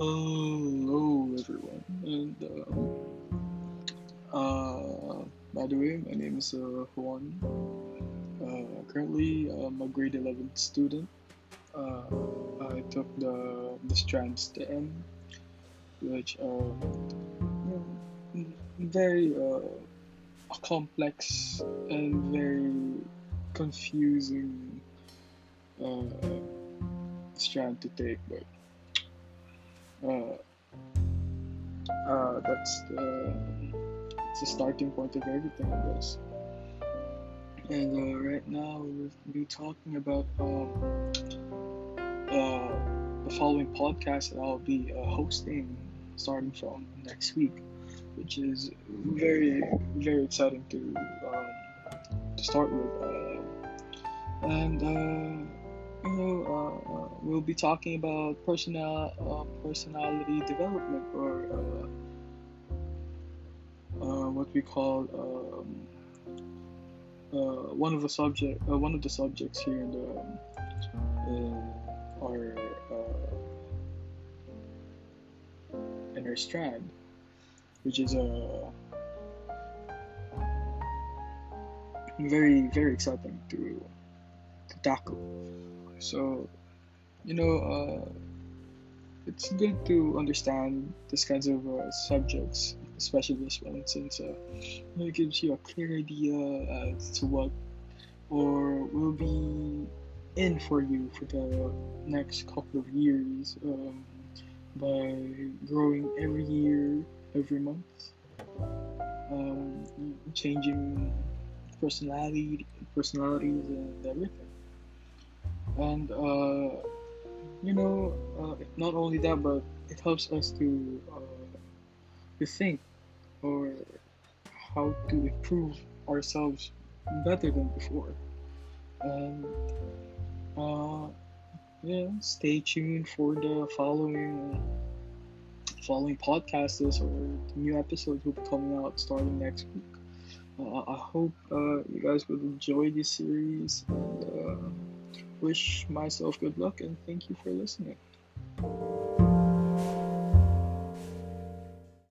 hello everyone and uh, uh, by the way my name is uh, Juan. Uh, currently I'm a grade 11 student. Uh, I took the the strand STEM which are very complex and very confusing strand to take but uh, uh, that's the the starting point of everything, I guess. And uh, right now we'll be talking about um, uh, the following podcast that I'll be uh, hosting starting from next week, which is very very exciting to um, to start with. Uh, and uh, you know, uh, uh, we'll be talking about personal uh, personality development or uh, uh, what we call um, one of the subject one of the subjects here in the in our in our strand, which is a very very exciting to So, you know, uh, it's good to understand these kinds of uh, subjects, especially this one, since uh, it gives you a clear idea as to what or will be in for you for the next couple of years um, by growing every year, every month, um, changing personality, personalities, and everything and uh, you know uh, not only that but it helps us to uh, to think or how to improve ourselves better than before. And uh, yeah stay tuned for the following following podcasts or new episodes will be coming out starting next week. Uh, I hope uh, you guys will enjoy this series and uh, wish myself good luck and thank you for listening.